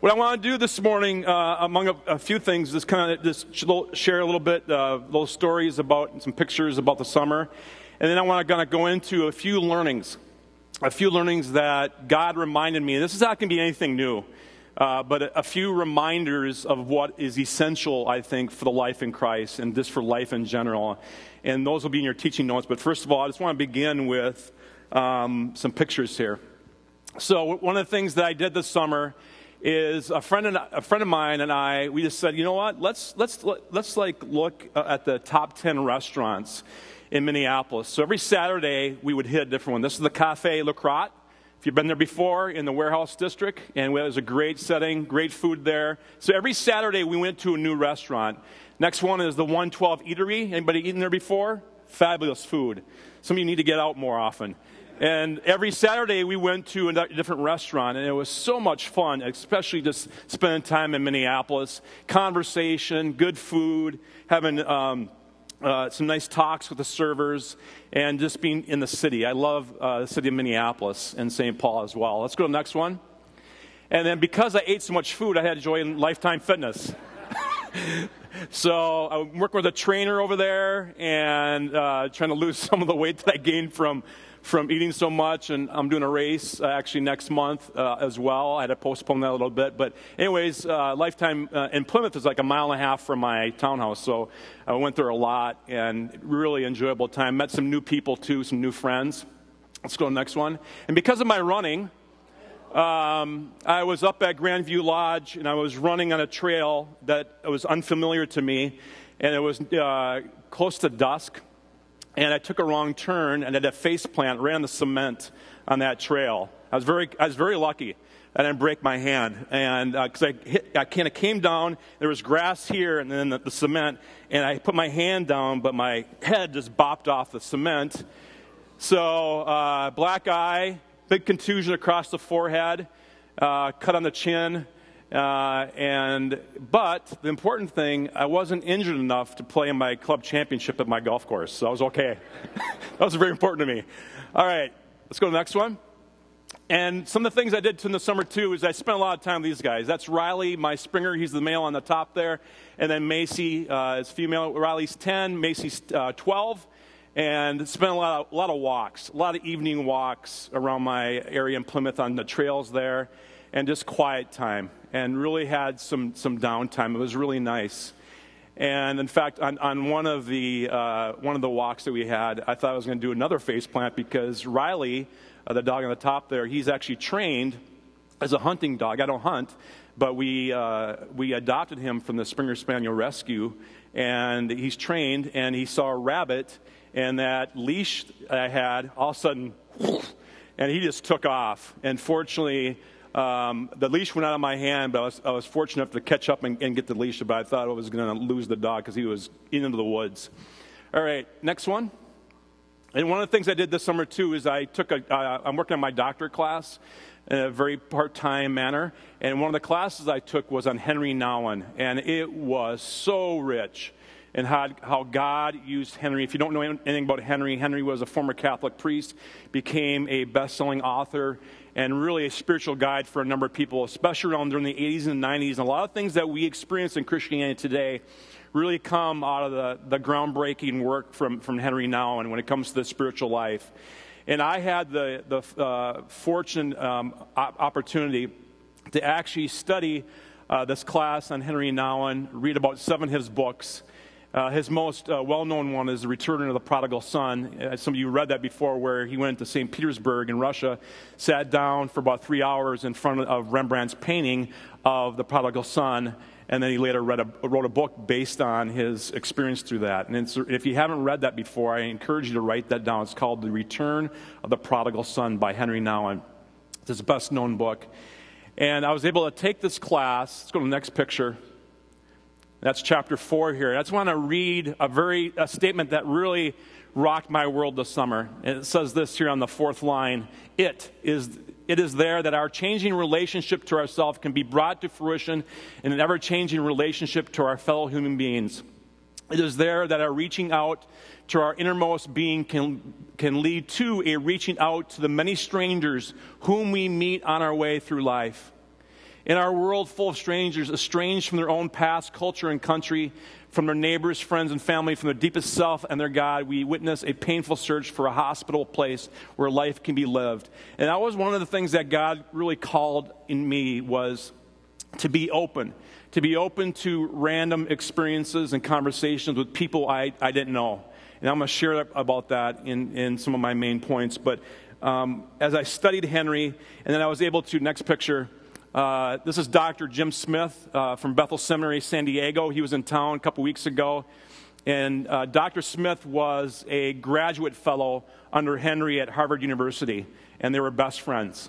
What I want to do this morning, uh, among a, a, few things, is kind of just share a little bit, uh, little stories about some pictures about the summer, and then I want to kind of go into a few learnings, a few learnings that God reminded me. This is not going to be anything new, uh, but a, a, few reminders of what is essential, I think, for the life in Christ and just for life in general. And those will be in your teaching notes. But first of all, I just want to begin with um, some pictures here. So one of the things that I did this summer is a friend, and, a friend of mine and I, we just said, you know what, let's, let's, let's like look uh, at the top 10 restaurants in Minneapolis. So every Saturday, we would hit a different one. This is the Cafe Le Crotte. If you've been there before in the warehouse district, and it was a great setting, great food there. So every Saturday, we went to a new restaurant. Next one is the 112 Eatery. Anybody eaten there before? Fabulous food. Some of you need to get out more often. And every Saturday we went to a different restaurant, and it was so much fun, especially just spending time in Minneapolis. Conversation, good food, having um, uh, some nice talks with the servers, and just being in the city. I love uh, the city of Minneapolis and St. Paul as well. Let's go to the next one. And then because I ate so much food, I had to join Lifetime Fitness. so I'm working with a trainer over there and uh, trying to lose some of the weight that I gained from from eating so much, and I'm doing a race uh, actually next month uh, as well. I had to postpone that a little bit. But, anyways, uh, Lifetime uh, in Plymouth is like a mile and a half from my townhouse, so I went there a lot and really enjoyable time. Met some new people too, some new friends. Let's go to the next one. And because of my running, um, I was up at Grandview Lodge and I was running on a trail that was unfamiliar to me, and it was uh, close to dusk and I took a wrong turn and had a face plant right on the cement on that trail. I was very, I was very lucky. I didn't break my hand, and because uh, I, hit, I kind of came down, there was grass here, and then the, the, cement, and I put my hand down, but my head just bopped off the cement. So uh, black eye, big contusion across the forehead, uh, cut on the chin, uh, and but the important thing, I wasn't injured enough to play in my club championship at my golf course, so I was okay. that was very important to me. All right, let's go to the next one. And some of the things I did in the summer too is I spent a lot of time with these guys. That's Riley, my Springer. He's the male on the top there, and then Macy uh, is female. Riley's 10, Macy's uh, 12 and spent a lot, of, a lot of walks, a lot of evening walks around my area in Plymouth on the trails there, and just quiet time and really had some, some downtime. It was really nice. And in fact, on, on one, of the, uh, one of the walks that we had, I thought I was going to do another face plant because Riley, uh, the dog on the top there, he's actually trained as a hunting dog. I don't hunt, but we, uh, we adopted him from the Springer Spaniel Rescue. And he's trained, and he saw a rabbit, and that leash I had, all of a sudden, and he just took off. And fortunately, um, the leash went out of my hand, but I was, I was fortunate enough to catch up and, and get the leash, but I thought I was going to lose the dog because he was into the woods. All right, next one. And one of the things I did this summer too is I took a, I'm working on my doctorate class in a very part time manner. And one of the classes I took was on Henry Nouwen, and it was so rich and how, how God used Henry. If you don't know anything about Henry, Henry was a former Catholic priest, became a best selling author, and really a spiritual guide for a number of people, especially around during the 80s and 90s. And a lot of things that we experience in Christianity today really come out of the, the groundbreaking work from, from Henri Nouwen when it comes to the spiritual life. And I had the, the uh, fortune, um, opportunity to actually study uh, this class on Henry Nouwen, read about seven of his books, uh, his most uh, well known one is The Return of the Prodigal Son. Uh, some of you read that before, where he went to St. Petersburg in Russia, sat down for about three hours in front of Rembrandt's painting of the prodigal son, and then he later a, wrote a book based on his experience through that. And if you haven't read that before, I encourage you to write that down. It's called The Return of the Prodigal Son by Henry Nouwen. It's his best known book. And I was able to take this class. Let's go to the next picture. That's chapter four here. I just want to read a very a statement that really rocked my world this summer. It says this here on the fourth line. It is it is there that our changing relationship to ourselves can be brought to fruition in an ever-changing relationship to our fellow human beings. It is there that our reaching out to our innermost being can, can lead to a reaching out to the many strangers whom we meet on our way through life. In our world full of strangers, estranged from their own past, culture, and country, from their neighbors, friends, and family, from their deepest self and their God, we witness a painful search for a hospital place where life can be lived. And that was one of the things that God really called in me was to be open, to be open to random experiences and conversations with people I, I didn't know. And I'm going to share about that in, in some of my main points. But um, as I studied Henry, and then I was able to, next picture, uh, this is Dr. Jim Smith uh, from Bethel Seminary, San Diego. He was in town a couple weeks ago. And uh, Dr. Smith was a graduate fellow under Henry at Harvard University, and they were best friends.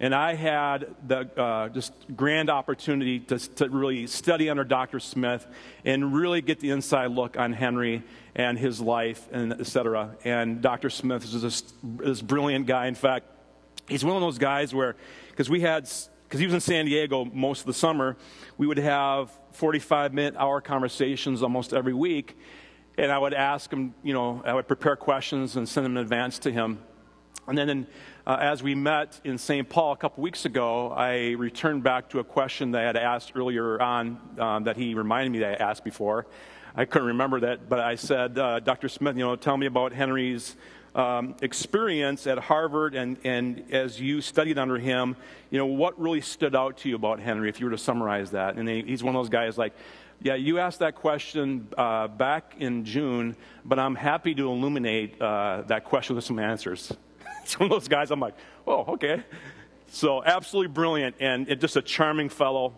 And I had the uh, just grand opportunity to, to really study under Dr. Smith and really get the inside look on Henry and his life, and et cetera. And Dr. Smith is this, this brilliant guy. In fact, he's one of those guys where, because we had, because he was in San Diego most of the summer, we would have 45 minute, hour conversations almost every week. And I would ask him, you know, I would prepare questions and send them in advance to him. And then in, uh, as we met in St. Paul a couple weeks ago, I returned back to a question that I had asked earlier on um, that he reminded me that I asked before. I couldn't remember that, but I said, uh, Dr. Smith, you know, tell me about Henry's um, experience at Harvard and, and as you studied under him, you know, what really stood out to you about Henry if you were to summarize that? And he, he's one of those guys like, yeah, you asked that question uh, back in June, but I'm happy to illuminate uh, that question with some answers. it's one of those guys I'm like, oh, okay. So absolutely brilliant and, and just a charming fellow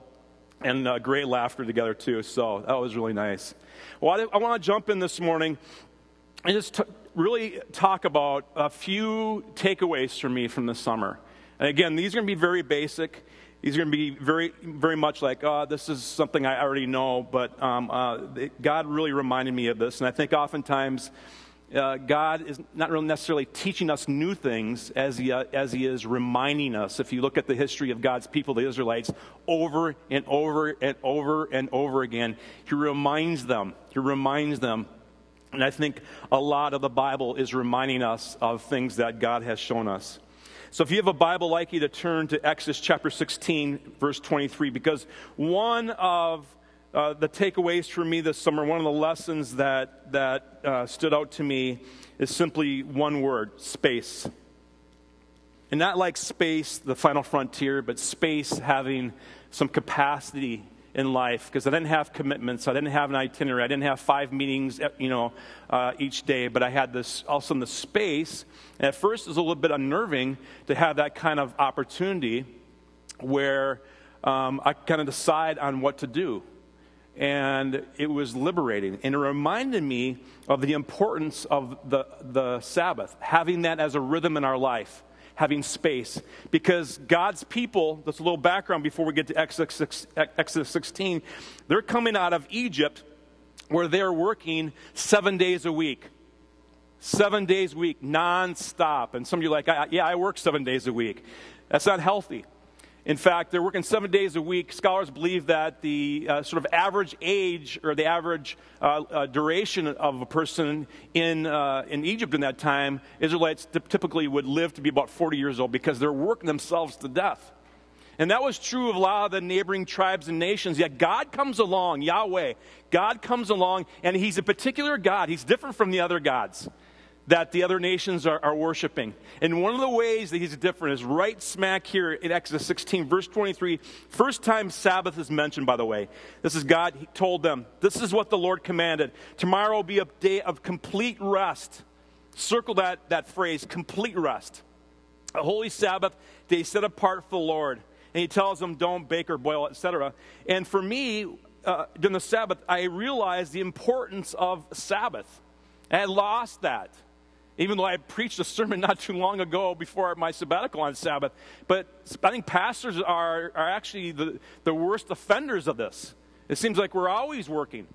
and uh, great laughter together too. So that was really nice. Well, I, I want to jump in this morning and just t- really talk about a few takeaways for me from the summer. And again, these are going to be very basic. These are going to be very, very much like, oh, this is something I already know. But um, uh, God really reminded me of this. And I think oftentimes uh, God is not really necessarily teaching us new things as he, uh, as he is reminding us. If you look at the history of God's people, the Israelites, over and over and over and over again, He reminds them. He reminds them. And I think a lot of the Bible is reminding us of things that God has shown us. So if you have a Bible, I'd like you to turn to Exodus chapter 16, verse 23, because one of uh, the takeaways for me this summer, one of the lessons that, that uh, stood out to me is simply one word space. And not like space, the final frontier, but space having some capacity in life because I didn't have commitments. I didn't have an itinerary. I didn't have five meetings, eh, you know, uh, each day. But I had this also in the space. And at first, it was a little bit unnerving to have that kind of opportunity where um, I kind of decide on what to do and it was liberating. And it reminded me of the importance of the, the Sabbath, having that as a rhythm in our life, having space. Because God's people, that's a little background before we get to Exodus, Exodus 16, they're coming out of Egypt where they're working seven days a week. Seven days a week, nonstop. And some of you are like, yeah, I work seven days a week. That's not healthy. In fact, they're working seven days a week. Scholars believe that the uh, sort of average age or the average uh, uh, duration of a person in, uh, in Egypt in that time, Israelites typically would live to be about 40 years old because they're working themselves to death. And that was true of a lot of the neighboring tribes and nations. Yet God comes along, Yahweh, God comes along, and He's a particular God. He's different from the other gods that the other nations are, are worshiping. And one of the ways that he's different is right smack here in Exodus 16, verse 23. First time Sabbath is mentioned, by the way. This is God he told them, This is what the Lord commanded. Tomorrow will be a day of complete rest. Circle that, that phrase, complete rest. A holy Sabbath day set apart for the Lord. And he tells them, Don't bake or boil, etc. And for me, uh, during the Sabbath, I realized the importance of Sabbath. I lost that even though I preached a sermon not too long ago before my sabbatical on Sabbath. But I think pastors are, are actually the, the worst offenders of this. It seems like we're always working.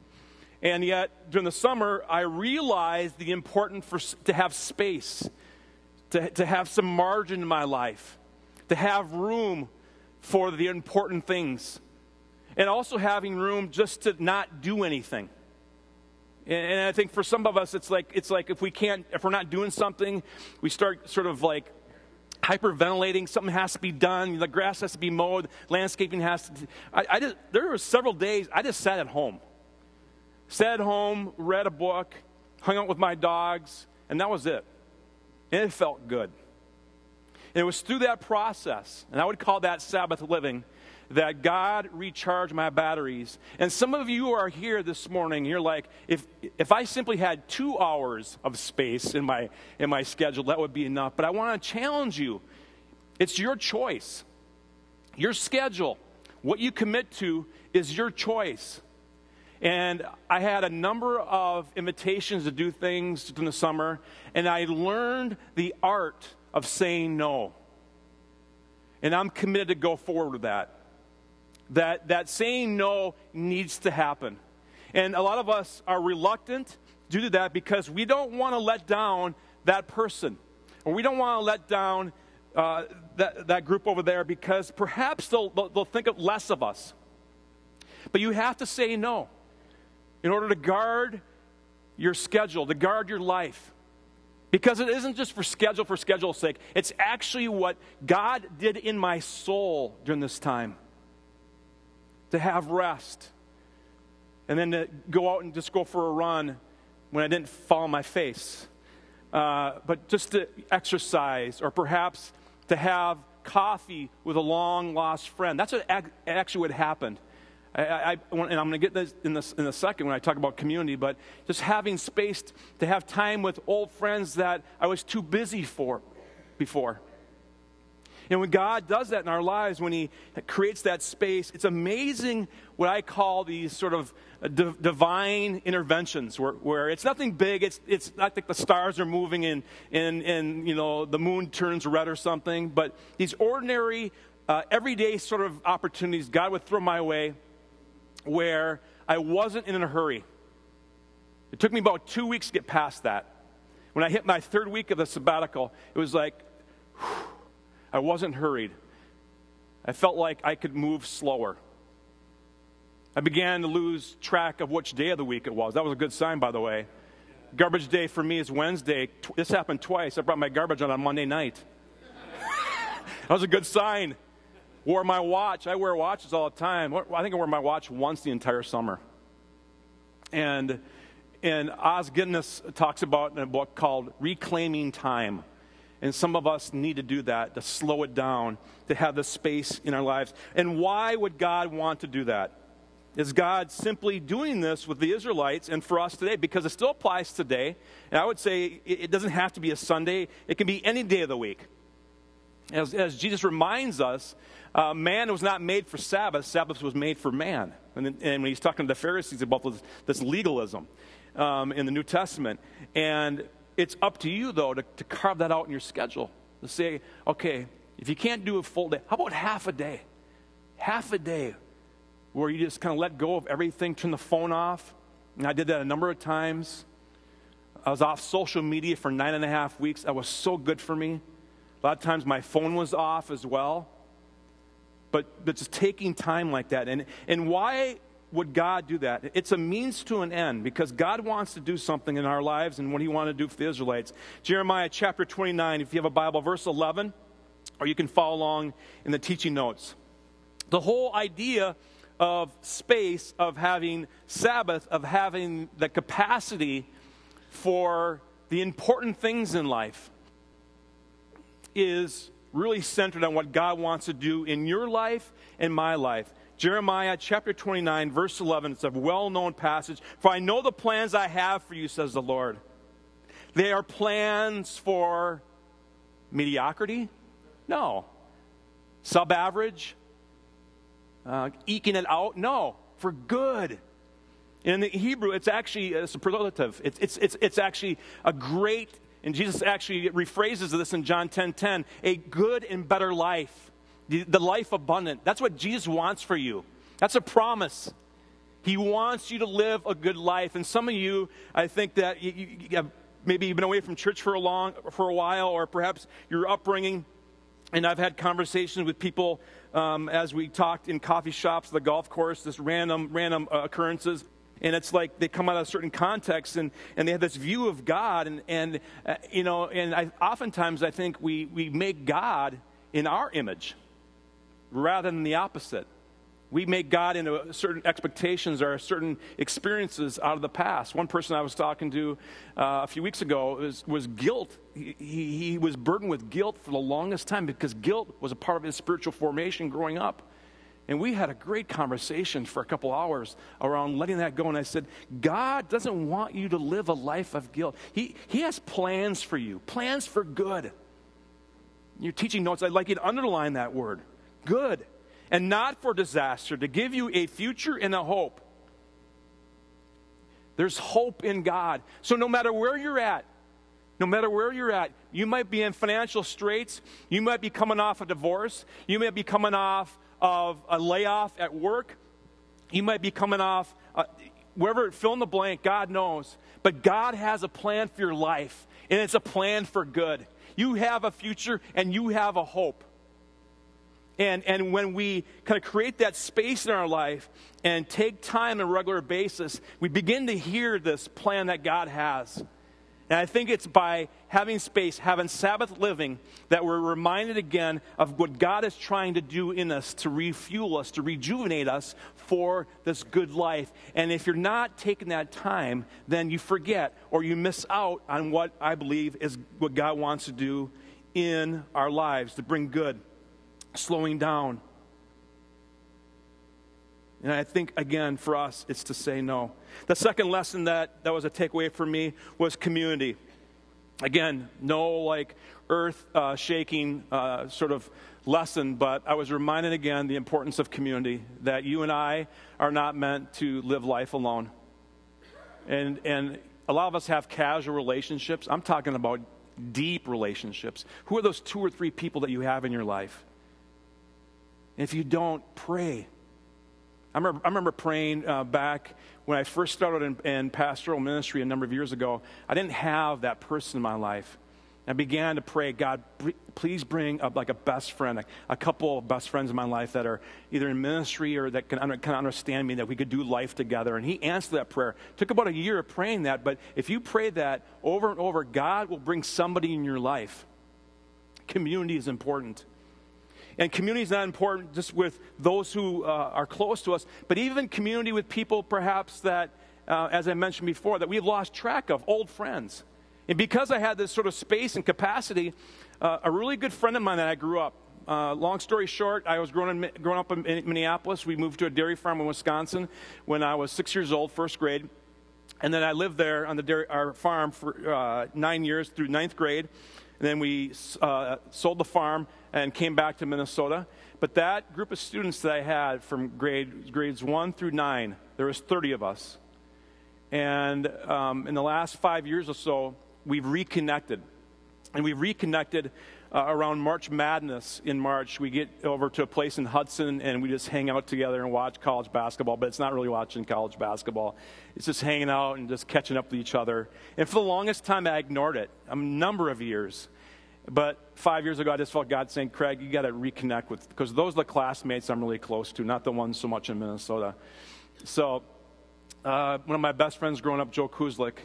And yet, during the summer, I realized the importance for, to have space, to, to have some margin in my life, to have room for the important things, and also having room just to not do anything. And I think for some of us, it's like, it's like if we can't, if we're not doing something, we start sort of like hyperventilating. Something has to be done. The grass has to be mowed. Landscaping has to. I, I just, there were several days I just sat at home. Sat at home, read a book, hung out with my dogs, and that was it. And it felt good. And it was through that process, and I would call that Sabbath living, that God recharged my batteries. And some of you are here this morning, you're like, if, if I simply had two hours of space in my, in my schedule, that would be enough. But I want to challenge you. It's your choice. Your schedule, what you commit to, is your choice. And I had a number of invitations to do things in the summer, and I learned the art of saying no. And I'm committed to go forward with that that, that saying no needs to happen. And a lot of us are reluctant due to that because we don't want to let down that person, or we don't want to let down uh, that, that group over there because perhaps they'll, they'll, think of less of us. But you have to say no in order to guard your schedule, to guard your life. Because it isn't just for schedule for schedule's sake, it's actually what God did in my soul during this time to have rest, and then to go out and just go for a run when I didn't fall on my face. Uh, but just to exercise, or perhaps to have coffee with a long lost friend. That's what actually what happened. I, I, and I'm going to get this in, this in a second when I talk about community, but just having space to have time with old friends that I was too busy for before. And when God does that in our lives, when He creates that space, it's amazing what I call these sort of uh, divine interventions where, where, it's nothing big. It's, it's not like the stars are moving and, and, and you know, the moon turns red or something, but these ordinary, uh, everyday sort of opportunities God would throw my way where I wasn't in a hurry. It took me about two weeks to get past that. When I hit my third week of the sabbatical, it was like, whew, I wasn't hurried. I felt like I could move slower. I began to lose track of which day of the week it was. That was a good sign, by the way. Garbage day for me is Wednesday. This happened twice. I brought my garbage on on Monday night. that was a good sign. Wore my watch. I wear watches all the time. I think I wore my watch once the entire summer. And, and Os Guinness talks about in a book called Reclaiming Time. And some of us need to do that, to slow it down, to have the space in our lives. And why would God want to do that? Is God simply doing this with the Israelites and for us today? Because it still applies today. And I would say it doesn't have to be a Sunday, it can be any day of the week. As, as Jesus reminds us, uh, man was not made for Sabbath, Sabbath was made for man. And, and when he's talking to the Pharisees about this, this legalism um, in the New Testament. And it's up to you, though, to, to carve that out in your schedule. To say, okay, if you can't do a full day, how about half a day? Half a day where you just kind of let go of everything, turn the phone off. And I did that a number of times. I was off social media for nine and a half weeks. That was so good for me. A lot of times my phone was off as well. But, but just taking time like that. And, and why would God do that? It's a means to an end because God wants to do something in our lives and what He wanted to do for the Israelites. Jeremiah chapter 29, if you have a Bible, verse 11, or you can follow along in the teaching notes. The whole idea of space, of having Sabbath, of having the capacity for the important things in life is really centered on what God wants to do in your life and my life. Jeremiah chapter 29, verse 11. It's a well known passage. For I know the plans I have for you, says the Lord. They are plans for mediocrity? No. Sub average? Uh, eking it out? No. For good. In the Hebrew, it's actually a superlative. It's, it's, it's, it's actually a great, and Jesus actually rephrases this in John 10 10, a good and better life the life abundant. That's what Jesus wants for you. That's a promise. He wants you to live a good life. And some of you, I think that you, you have, maybe you've been away from church for a long, for a while, or perhaps your upbringing. And I've had conversations with people um, as we talked in coffee shops, the golf course, this random, random uh, occurrences. and it's like they come out of certain context and, and they have this view of God. And, and uh, you know, and I, oftentimes I think we, we make God in our image rather than the opposite. We make God into certain expectations or certain experiences out of the past. One person I was talking to uh, a few weeks ago was, was guilt. He, he, was burdened with guilt for the longest time because guilt was a part of his spiritual formation growing up. And we had a great conversation for a couple hours around letting that go. And I said, God doesn't want you to live a life of guilt. He, he has plans for you, plans for good. Your teaching notes, I'd like you to underline that word good, and not for disaster, to give you a future and a hope. There's hope in God. So no matter where you're at, no matter where you're at, you might be in financial straits, you might be coming off a divorce, you might be coming off of a layoff at work. You might be coming off uh, wherever, fill in the blank, God knows. But God has a plan for your life, and it's a plan for good. You have a future and you have a hope. And, and when we kind of create that space in our life and take time on a regular basis, we begin to hear this plan that God has. And I think it's by having space, having Sabbath living, that we're reminded again of what God is trying to do in us to refuel us, to rejuvenate us for this good life. And if you're not taking that time, then you forget or you miss out on what I believe is what God wants to do in our lives to bring good, slowing down. And I think, again, for us, it's to say no. The second lesson that, that was a takeaway for me was community. Again, no like earth uh, shaking uh, sort of lesson, but I was reminded again the importance of community, that you and I are not meant to live life alone. And, and a lot of us have casual relationships. I'm talking about deep relationships. Who are those two or three people that you have in your life? If you don't, pray. I remember, I remember praying uh, back when I first started in, in, pastoral ministry a number of years ago. I didn't have that person in my life. I began to pray, God, please bring up like a best friend, a, couple of best friends in my life that are either in ministry or that can, can understand me, that we could do life together. And he answered that prayer. It took about a year of praying that, but if you pray that over and over, God will bring somebody in your life. Community is important. And community is not important just with those who uh, are close to us, but even community with people perhaps that, uh, as I mentioned before, that we've lost track of, old friends. And because I had this sort of space and capacity, uh, a really good friend of mine that I grew up, uh, long story short, I was growing, in, growing up in Minneapolis. We moved to a dairy farm in Wisconsin when I was six years old, first grade. And then I lived there on the dairy, our farm for uh, nine years through ninth grade. And then we uh, sold the farm and came back to Minnesota. But that group of students that I had from grade, grades one through nine, there was 30 of us. And um, in the last five years or so, we've reconnected. And we've reconnected uh, around March Madness in March. We get over to a place in Hudson and we just hang out together and watch college basketball, but it's not really watching college basketball. It's just hanging out and just catching up with each other. And for the longest time, I ignored it a number of years. But five years ago, I just felt God saying, Craig, you got to reconnect with, because those are the classmates I'm really close to, not the ones so much in Minnesota. So, uh, one of my best friends growing up, Joe Kuzlik,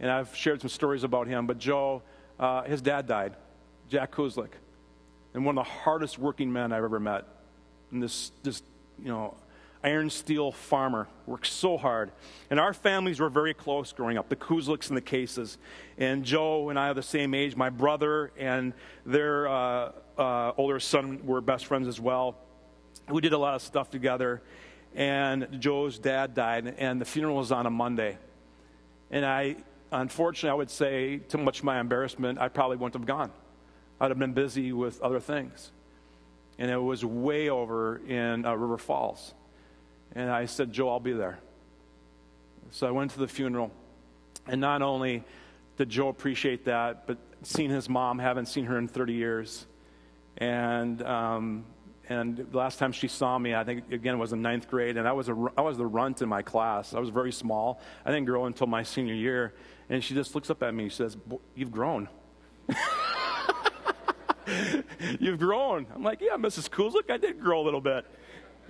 and I've shared some stories about him, but Joe, uh, his dad died, Jack Kuzlik, and one of the hardest working men I've ever met. And this, this you know, iron steel farmer, worked so hard. And our families were very close growing up, the Kuzliks and the Cases. And Joe and I are the same age. My brother and their uh, uh, older son were best friends as well. We did a lot of stuff together. And Joe's dad died, and the funeral was on a Monday. And I, unfortunately, I would say, to much my embarrassment, I probably wouldn't have gone. I'd have been busy with other things. And it was way over in uh, River Falls. And I said, Joe, I'll be there. So I went to the funeral. And not only did Joe appreciate that, but seeing his mom, haven't seen her in 30 years. And, um, and the last time she saw me, I think, again, was in ninth grade. And I was, a, I was the runt in my class. I was very small. I didn't grow until my senior year. And she just looks up at me and says, You've grown. You've grown. I'm like, Yeah, Mrs. Kuzlik, I did grow a little bit.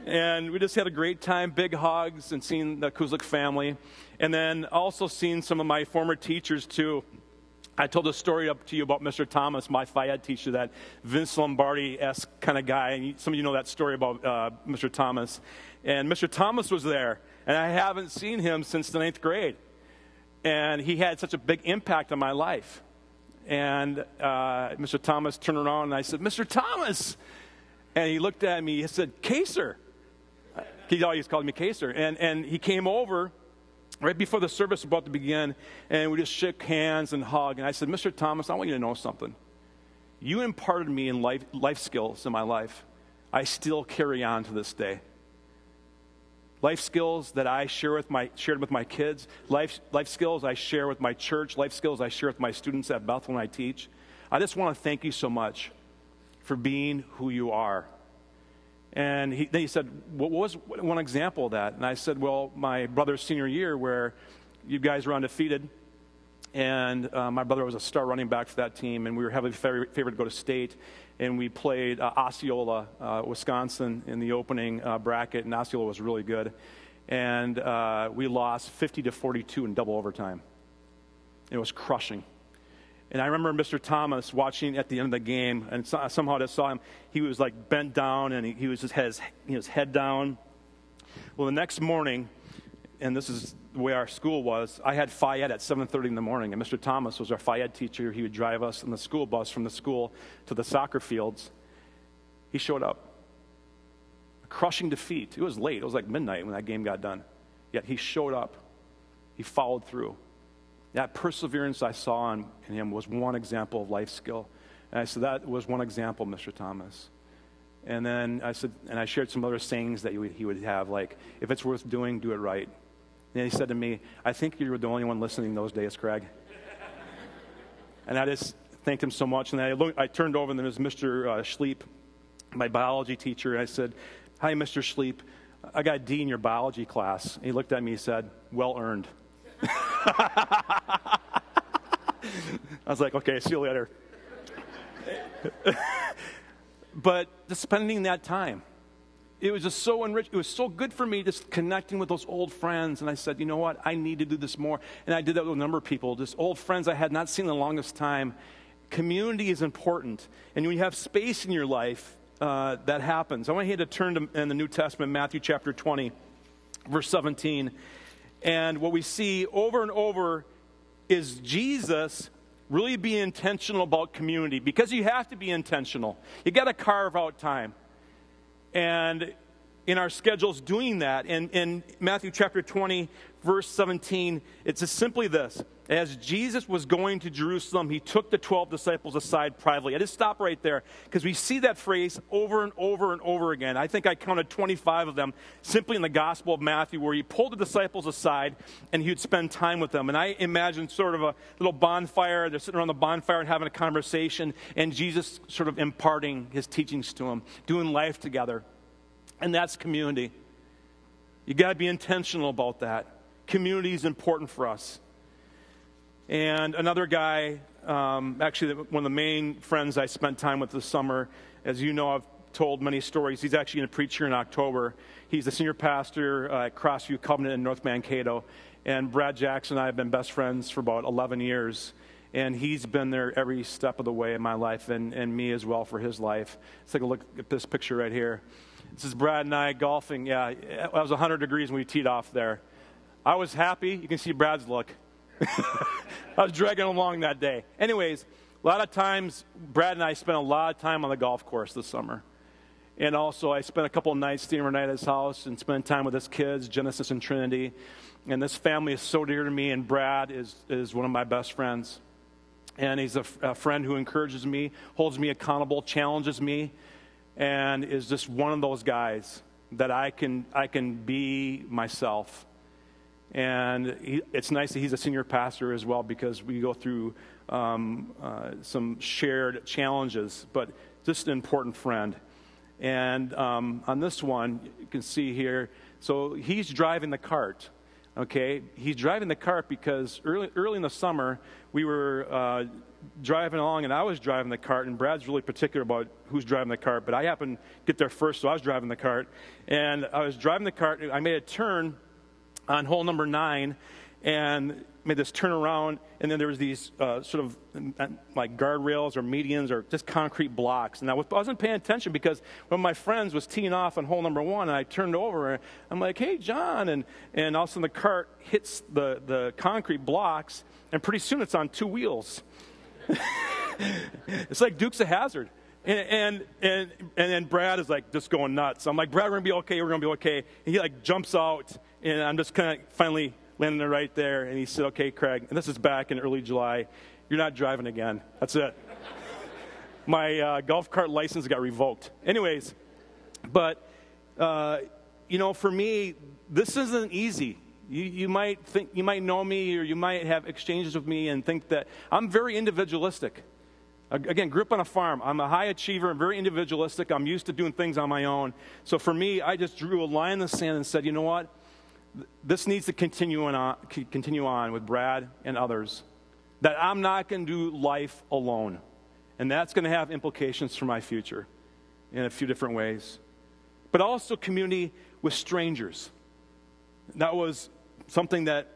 and we just had a great time, big hugs, and seeing the Kuzlik family. And then also seeing some of my former teachers, too. I told a story up to you about Mr. Thomas, my Ed teacher, that Vince Lombardi esque kind of guy. And some of you know that story about uh, Mr. Thomas. And Mr. Thomas was there, and I haven't seen him since the ninth grade. And he had such a big impact on my life. And uh, Mr. Thomas turned around and I said, Mr. Thomas. And he looked at me, he said, Kaser. He always called me Kaser. And, and he came over right before the service was about to begin, and we just shook hands and hugged. And I said, Mr. Thomas, I want you to know something. You imparted me in life, life skills in my life. I still carry on to this day. Life skills that I share with my, shared with my kids, life, life skills I share with my church, life skills I share with my students at Bethel when I teach. I just want to thank you so much for being who you are. And he, then he said, What was one example of that? And I said, Well, my brother's senior year, where you guys were undefeated, and uh, my brother was a star running back for that team, and we were heavily favored to go to state. And we played uh, Osceola, uh, Wisconsin, in the opening uh, bracket, and Osceola was really good. And uh, we lost 50 to 42 in double overtime. It was crushing. And I remember Mr. Thomas watching at the end of the game, and so, somehow I just saw him. He was like bent down, and he, he was just had his, his head down. Well, the next morning, and this is the way our school was, I had Phys Ed at 7.30 in the morning, and Mr. Thomas was our Phys Ed teacher. He would drive us in the school bus from the school to the soccer fields. He showed up. A crushing defeat. It was late. It was like midnight when that game got done. Yet he showed up. He followed through. That perseverance I saw in, in him was one example of life skill. And I said, That was one example, Mr. Thomas. And then I said, and I shared some other sayings that he would, he would have, like, if it's worth doing, do it right. And he said to me, I think you were the only one listening those days, Craig. and I just thanked him so much. And I, looked, I turned over, and there was Mr. Uh, Schleep, my biology teacher. And I said, Hi, Mr. Schleep. I got a D in your biology class. And he looked at me and said, Well earned. I was like, okay, see you later. but spending that time, it was just so enriched. It was so good for me just connecting with those old friends. And I said, you know what? I need to do this more. And I did that with a number of people, just old friends I had not seen in the longest time. Community is important. And when you have space in your life, uh, that happens. I want you to turn to in the New Testament, Matthew chapter 20, verse 17. And what we see over and over is Jesus really being intentional about community because you have to be intentional. You got to carve out time. And in our schedules, doing that. In, in Matthew chapter 20, verse 17, it's just simply this as Jesus was going to Jerusalem, he took the 12 disciples aside privately. I just stop right there because we see that phrase over and over and over again. I think I counted 25 of them simply in the Gospel of Matthew where he pulled the disciples aside and he would spend time with them. And I imagine sort of a little bonfire. They're sitting around the bonfire and having a conversation, and Jesus sort of imparting his teachings to them, doing life together. And that's community. You got to be intentional about that. Community is important for us. And another guy, um, actually, one of the main friends I spent time with this summer, as you know, I've told many stories. He's actually going to preach here in October. He's the senior pastor uh, at Crossview Covenant in North Mankato. And Brad Jackson and I have been best friends for about 11 years. And he's been there every step of the way in my life, and, and me as well for his life. Let's take a look at this picture right here. This is Brad and I golfing. Yeah, it was 100 degrees when we teed off there. I was happy. You can see Brad's look. I was dragging along that day. Anyways, a lot of times, Brad and I spent a lot of time on the golf course this summer. And also, I spent a couple nights staying overnight at his house and spent time with his kids, Genesis and Trinity. And this family is so dear to me, and Brad is, is one of my best friends. And he's a, a friend who encourages me, holds me accountable, challenges me, and is just one of those guys that I can, I can be myself and he, it's nice that he's a senior pastor as well because we go through um, uh, some shared challenges, but just an important friend. And um, on this one, you can see here, so he's driving the cart. Okay, he's driving the cart because early, early in the summer we were uh, driving along and I was driving the cart, and Brad's really particular about who's driving the cart, but I happened to get there first, so I was driving the cart. And I was driving the cart, I made a turn on hole number nine and made this turn around. and then there was these uh, sort of uh, like guardrails or medians or just concrete blocks. And I wasn't paying attention because one of my friends was teeing off on hole number one, and I turned over and I'm like, "Hey, John!" And and all of a sudden the cart hits the the concrete blocks, and pretty soon it's on two wheels. it's like Dukes of Hazzard. And, and, and, and then Brad is like just going nuts. I'm like, Brad, we're to be okay. We're to be okay. And he like jumps out, and I'm just kind of finally landing there right there. And he said, okay, Craig, and this is back in early July. You're not driving again. That's it. My uh, golf cart license got revoked. Anyways, but, uh, you know, for me, this isn't easy. You, you, might think you might know me or you might have exchanges with me and think that I'm very individualistic. Again, grew up on a farm. I'm a high achiever. I'm very individualistic. I'm used to doing things on my own. So for me, I just drew a line in the sand and said, you know what? This needs to continue on, continue on with Brad and others. That I'm not going to do life alone. And that's going to have implications for my future in a few different ways. But also community with strangers. That was something that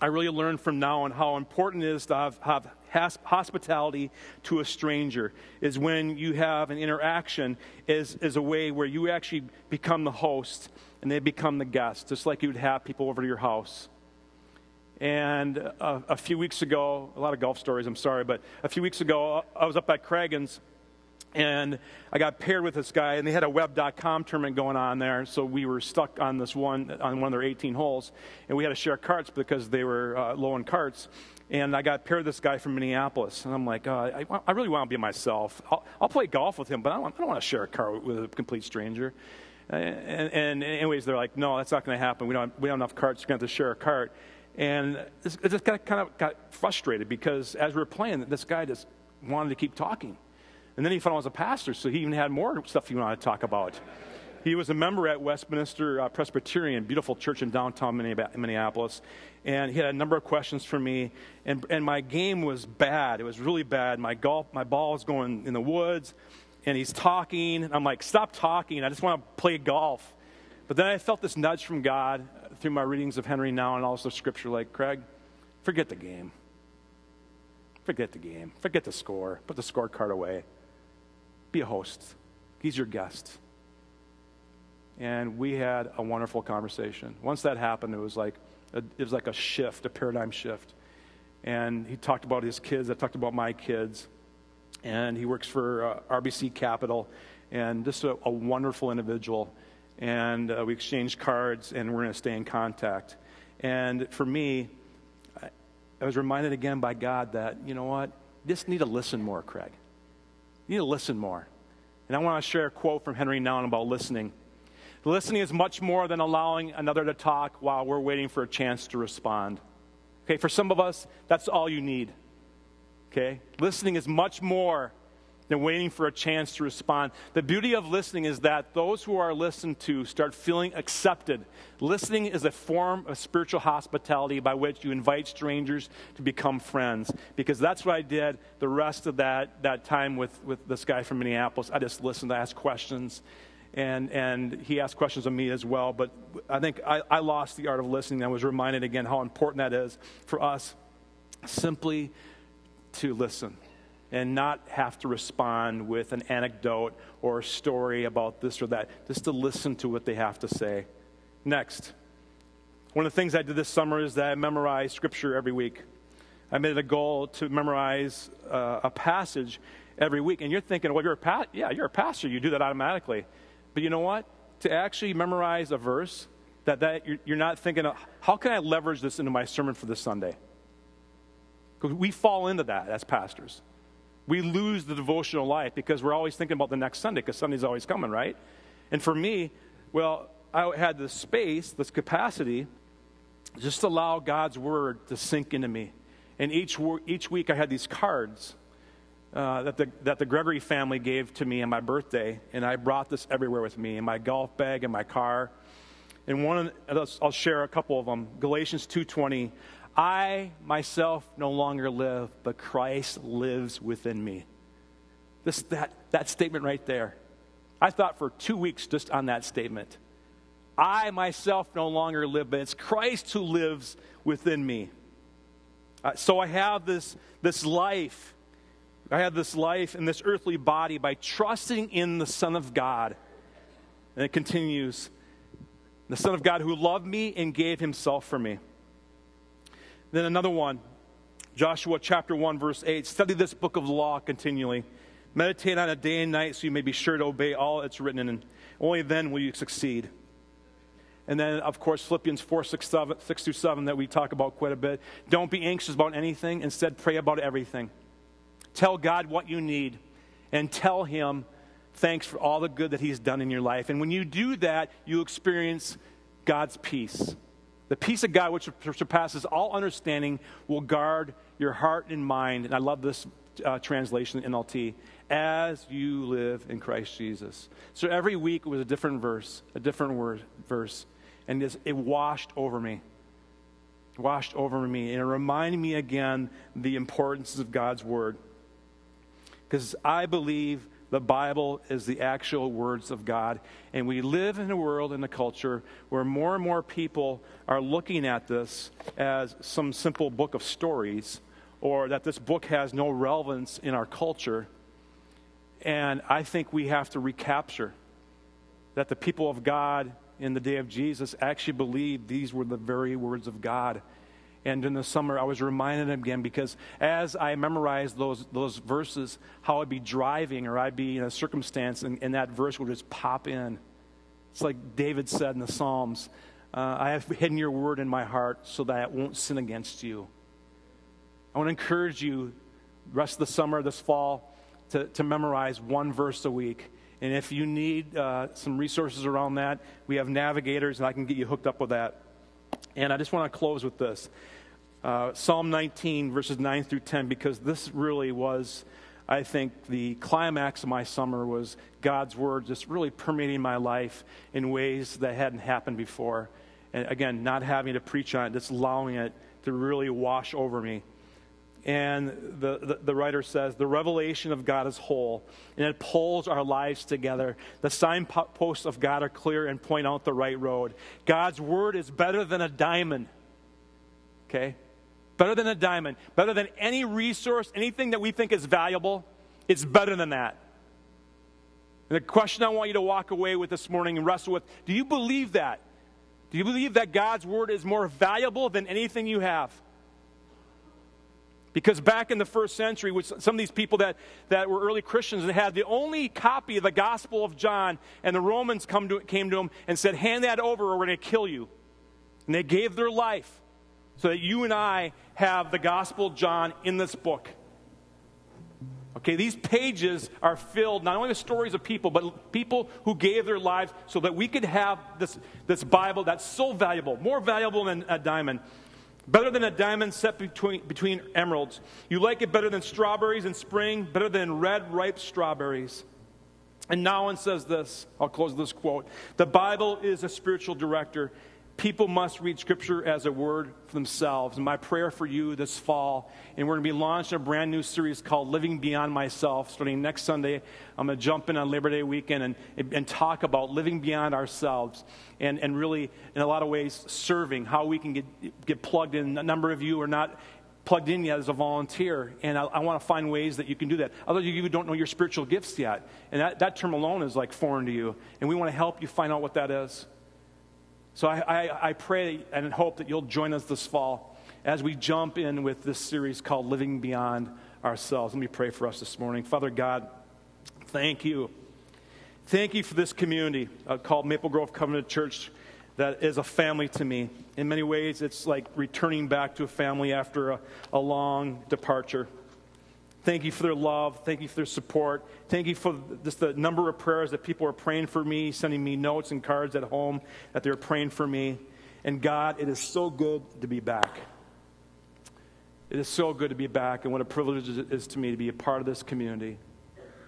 I really learned from Nouwen on how important it is to have, have hospitality to a stranger is when you have an interaction is, is a way where you actually become the host and they become the guest, just like you'd have people over to your house. And a, a few weeks ago, a lot of golf stories, I'm sorry, but a few weeks ago, I was up at Cragun's and I got paired with this guy, and they had a web.com tournament going on there. So we were stuck on this one, on one of their 18 holes, and we had to share carts because they were uh, low in carts. And I got paired with this guy from Minneapolis, and I'm like, uh, I, I, really want to be myself. I'll, I'll, play golf with him, but I don't, I don't want to share a cart with a complete stranger. And, and, anyways, they're like, no, that's not going to happen. We don't, we don't have enough carts. We're going to have to share a cart. And it just got, kind of got frustrated because as we were playing, this guy just wanted to keep talking. And then he found I was a pastor, so he even had more stuff he wanted to talk about. He was a member at Westminster uh, Presbyterian, beautiful church in downtown Minneapolis. And he had a number of questions for me. And, and my game was bad. It was really bad. My, golf, my ball was going in the woods, and he's talking. And I'm like, stop talking. I just want to play golf. But then I felt this nudge from God through my readings of Henry Nouwen also scripture like, Craig, forget the game. Forget the game. Forget the score. Put the scorecard away. Be a host. He's your guest. And we had a wonderful conversation. Once that happened, it was like a, it was like a shift, a paradigm shift. And he talked about his kids. I talked about my kids. And he works for uh, RBC Capital, and just a, a wonderful individual. And uh, we exchanged cards, and we're going to stay in contact. And for me, I, I was reminded again by God that, you know what? Just need to listen more, Craig. You need to listen more. And I want to share a quote from Henry Nouwen about listening. Listening is much more than allowing another to talk while we're waiting for a chance to respond. Okay, for some of us, that's all you need. Okay? Listening is much more than waiting for a chance to respond. The beauty of listening is that those who are listened to start feeling accepted. Listening is a form of spiritual hospitality by which you invite strangers to become friends. Because that's what I did the rest of that, that time with, with this guy from Minneapolis. I just listened, I asked questions, and, and he asked questions of me as well. But I think I, I lost the art of listening. I was reminded again how important that is for us simply to listen and not have to respond with an anecdote or a story about this or that, just to listen to what they have to say. Next, one of the things I did this summer is that I memorized scripture every week. I made it a goal to memorize uh, a passage every week. And you're thinking, well, you're a pa- yeah, you're a pastor. You do that automatically. But you know what? To actually memorize a verse, that, that you're, you're not thinking, how can I leverage this into my sermon for this Sunday? Because we fall into that as pastors we lose the devotional life because we're always thinking about the next Sunday because Sunday's always coming, right? And for me, well, I had this space, this capacity, just to allow God's word to sink into me. And each, each week I had these cards uh, that, the, that the Gregory family gave to me on my birthday, and I brought this everywhere with me in my golf bag, in my car. And one, of, those I'll share a couple of them. Galatians 2:20. I myself no longer live, but Christ lives within me. This, that, that statement right there. I thought for two weeks just on that statement. I myself no longer live, but it's Christ who lives within me. Uh, so I have this, this life. I have this life in this earthly body by trusting in the Son of God. And it continues the Son of God who loved me and gave himself for me. Then another one, Joshua chapter 1, verse 8. Study this book of law continually. Meditate on it day and night so you may be sure to obey all that's written in it. Only then will you succeed. And then, of course, Philippians 4, 6, 7, 6 through 7 that we talk about quite a bit. Don't be anxious about anything. Instead, pray about everything. Tell God what you need and tell Him thanks for all the good that He's done in your life. And when you do that, you experience God's peace. The peace of God, which surpasses all understanding, will guard your heart and mind. And I love this uh, translation, NLT, as you live in Christ Jesus. So every week was a different verse, a different word, verse and it washed over me. Washed over me. And it reminded me again the importance of God's Word. Because I believe the Bible is the actual words of God. And we live in a world, in a culture, where more and more people are looking at this as some simple book of stories, or that this book has no relevance in our culture. And I think we have to recapture that the people of God in the day of Jesus actually believed these were the very words of God. And in the summer, I was reminded again because as I memorized those, those verses, how I'd be driving or I'd be in a circumstance and, and that verse would just pop in. It's like David said in the Psalms uh, I have hidden your word in my heart so that I won't sin against you. I want to encourage you, rest of the summer, this fall, to, to memorize one verse a week and if you need uh, some resources around that, we have navigators, and I can get you hooked up with that. And I just want to close with this uh, Psalm 19, verses 9 through 10, because this really was, I think, the climax of my summer was God's word just really permeating my life in ways that hadn't happened before. And again, not having to preach on it, just allowing it to really wash over me. And the, the, the, writer says, the revelation of God is whole, and it pulls our lives together. The signposts of God are clear and point out the right road. God's word is better than a diamond. Okay? Better than a diamond. Better than any resource, anything that we think is valuable. It's better than that. And the question I want you to walk away with this morning and wrestle with do you believe that? Do you believe that God's word is more valuable than anything you have? Because back in the first century, with some of these people that, that were early Christians and had the only copy of the Gospel of John, and the Romans come to, came to them and said, Hand that over or we're going to kill you. And they gave their life so that you and I have the Gospel of John in this book. Okay, these pages are filled not only with stories of people, but people who gave their lives so that we could have this, this Bible that's so valuable, more valuable than a diamond. Better than a diamond set between, between emeralds. You like it better than strawberries in spring, better than red, ripe strawberries. And Nouwen says this I'll close this quote The Bible is a spiritual director. People must read Scripture as a word for themselves. And my prayer for you this fall, and we're going to be launching a brand new series called Living Beyond Myself. Starting next Sunday, I'm going to jump in on Labor Day weekend and, and talk about living beyond ourselves and, and really, in a lot of ways, serving, how we can get, get plugged in. A number of you are not plugged in yet as a volunteer, and I, I want to find ways that you can do that. Others of you don't know your spiritual gifts yet, and that, that term alone is like foreign to you, and we want to help you find out what that is. So I, I, I pray and hope that you'll join us this fall as we jump in with this series called Living Beyond Ourselves. Let me pray for us this morning. Father God, thank you. Thank you for this community uh, called Maple Grove Covenant Church that is a family to me. In many ways, it's like returning back to a family after a, a long departure. Thank you for their love. Thank you for their support. Thank you for just the number of prayers that people are praying for me, sending me notes and cards at home that they're praying for me. And God, it is so good to be back. It is so good to be back, and what a privilege it is to me to be a part of this community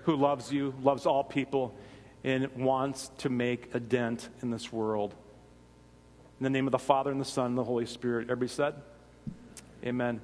who loves you, loves all people, and wants to make a dent in this world. In the name of the Father, and the Son, and the Holy Spirit. Everybody said? Amen.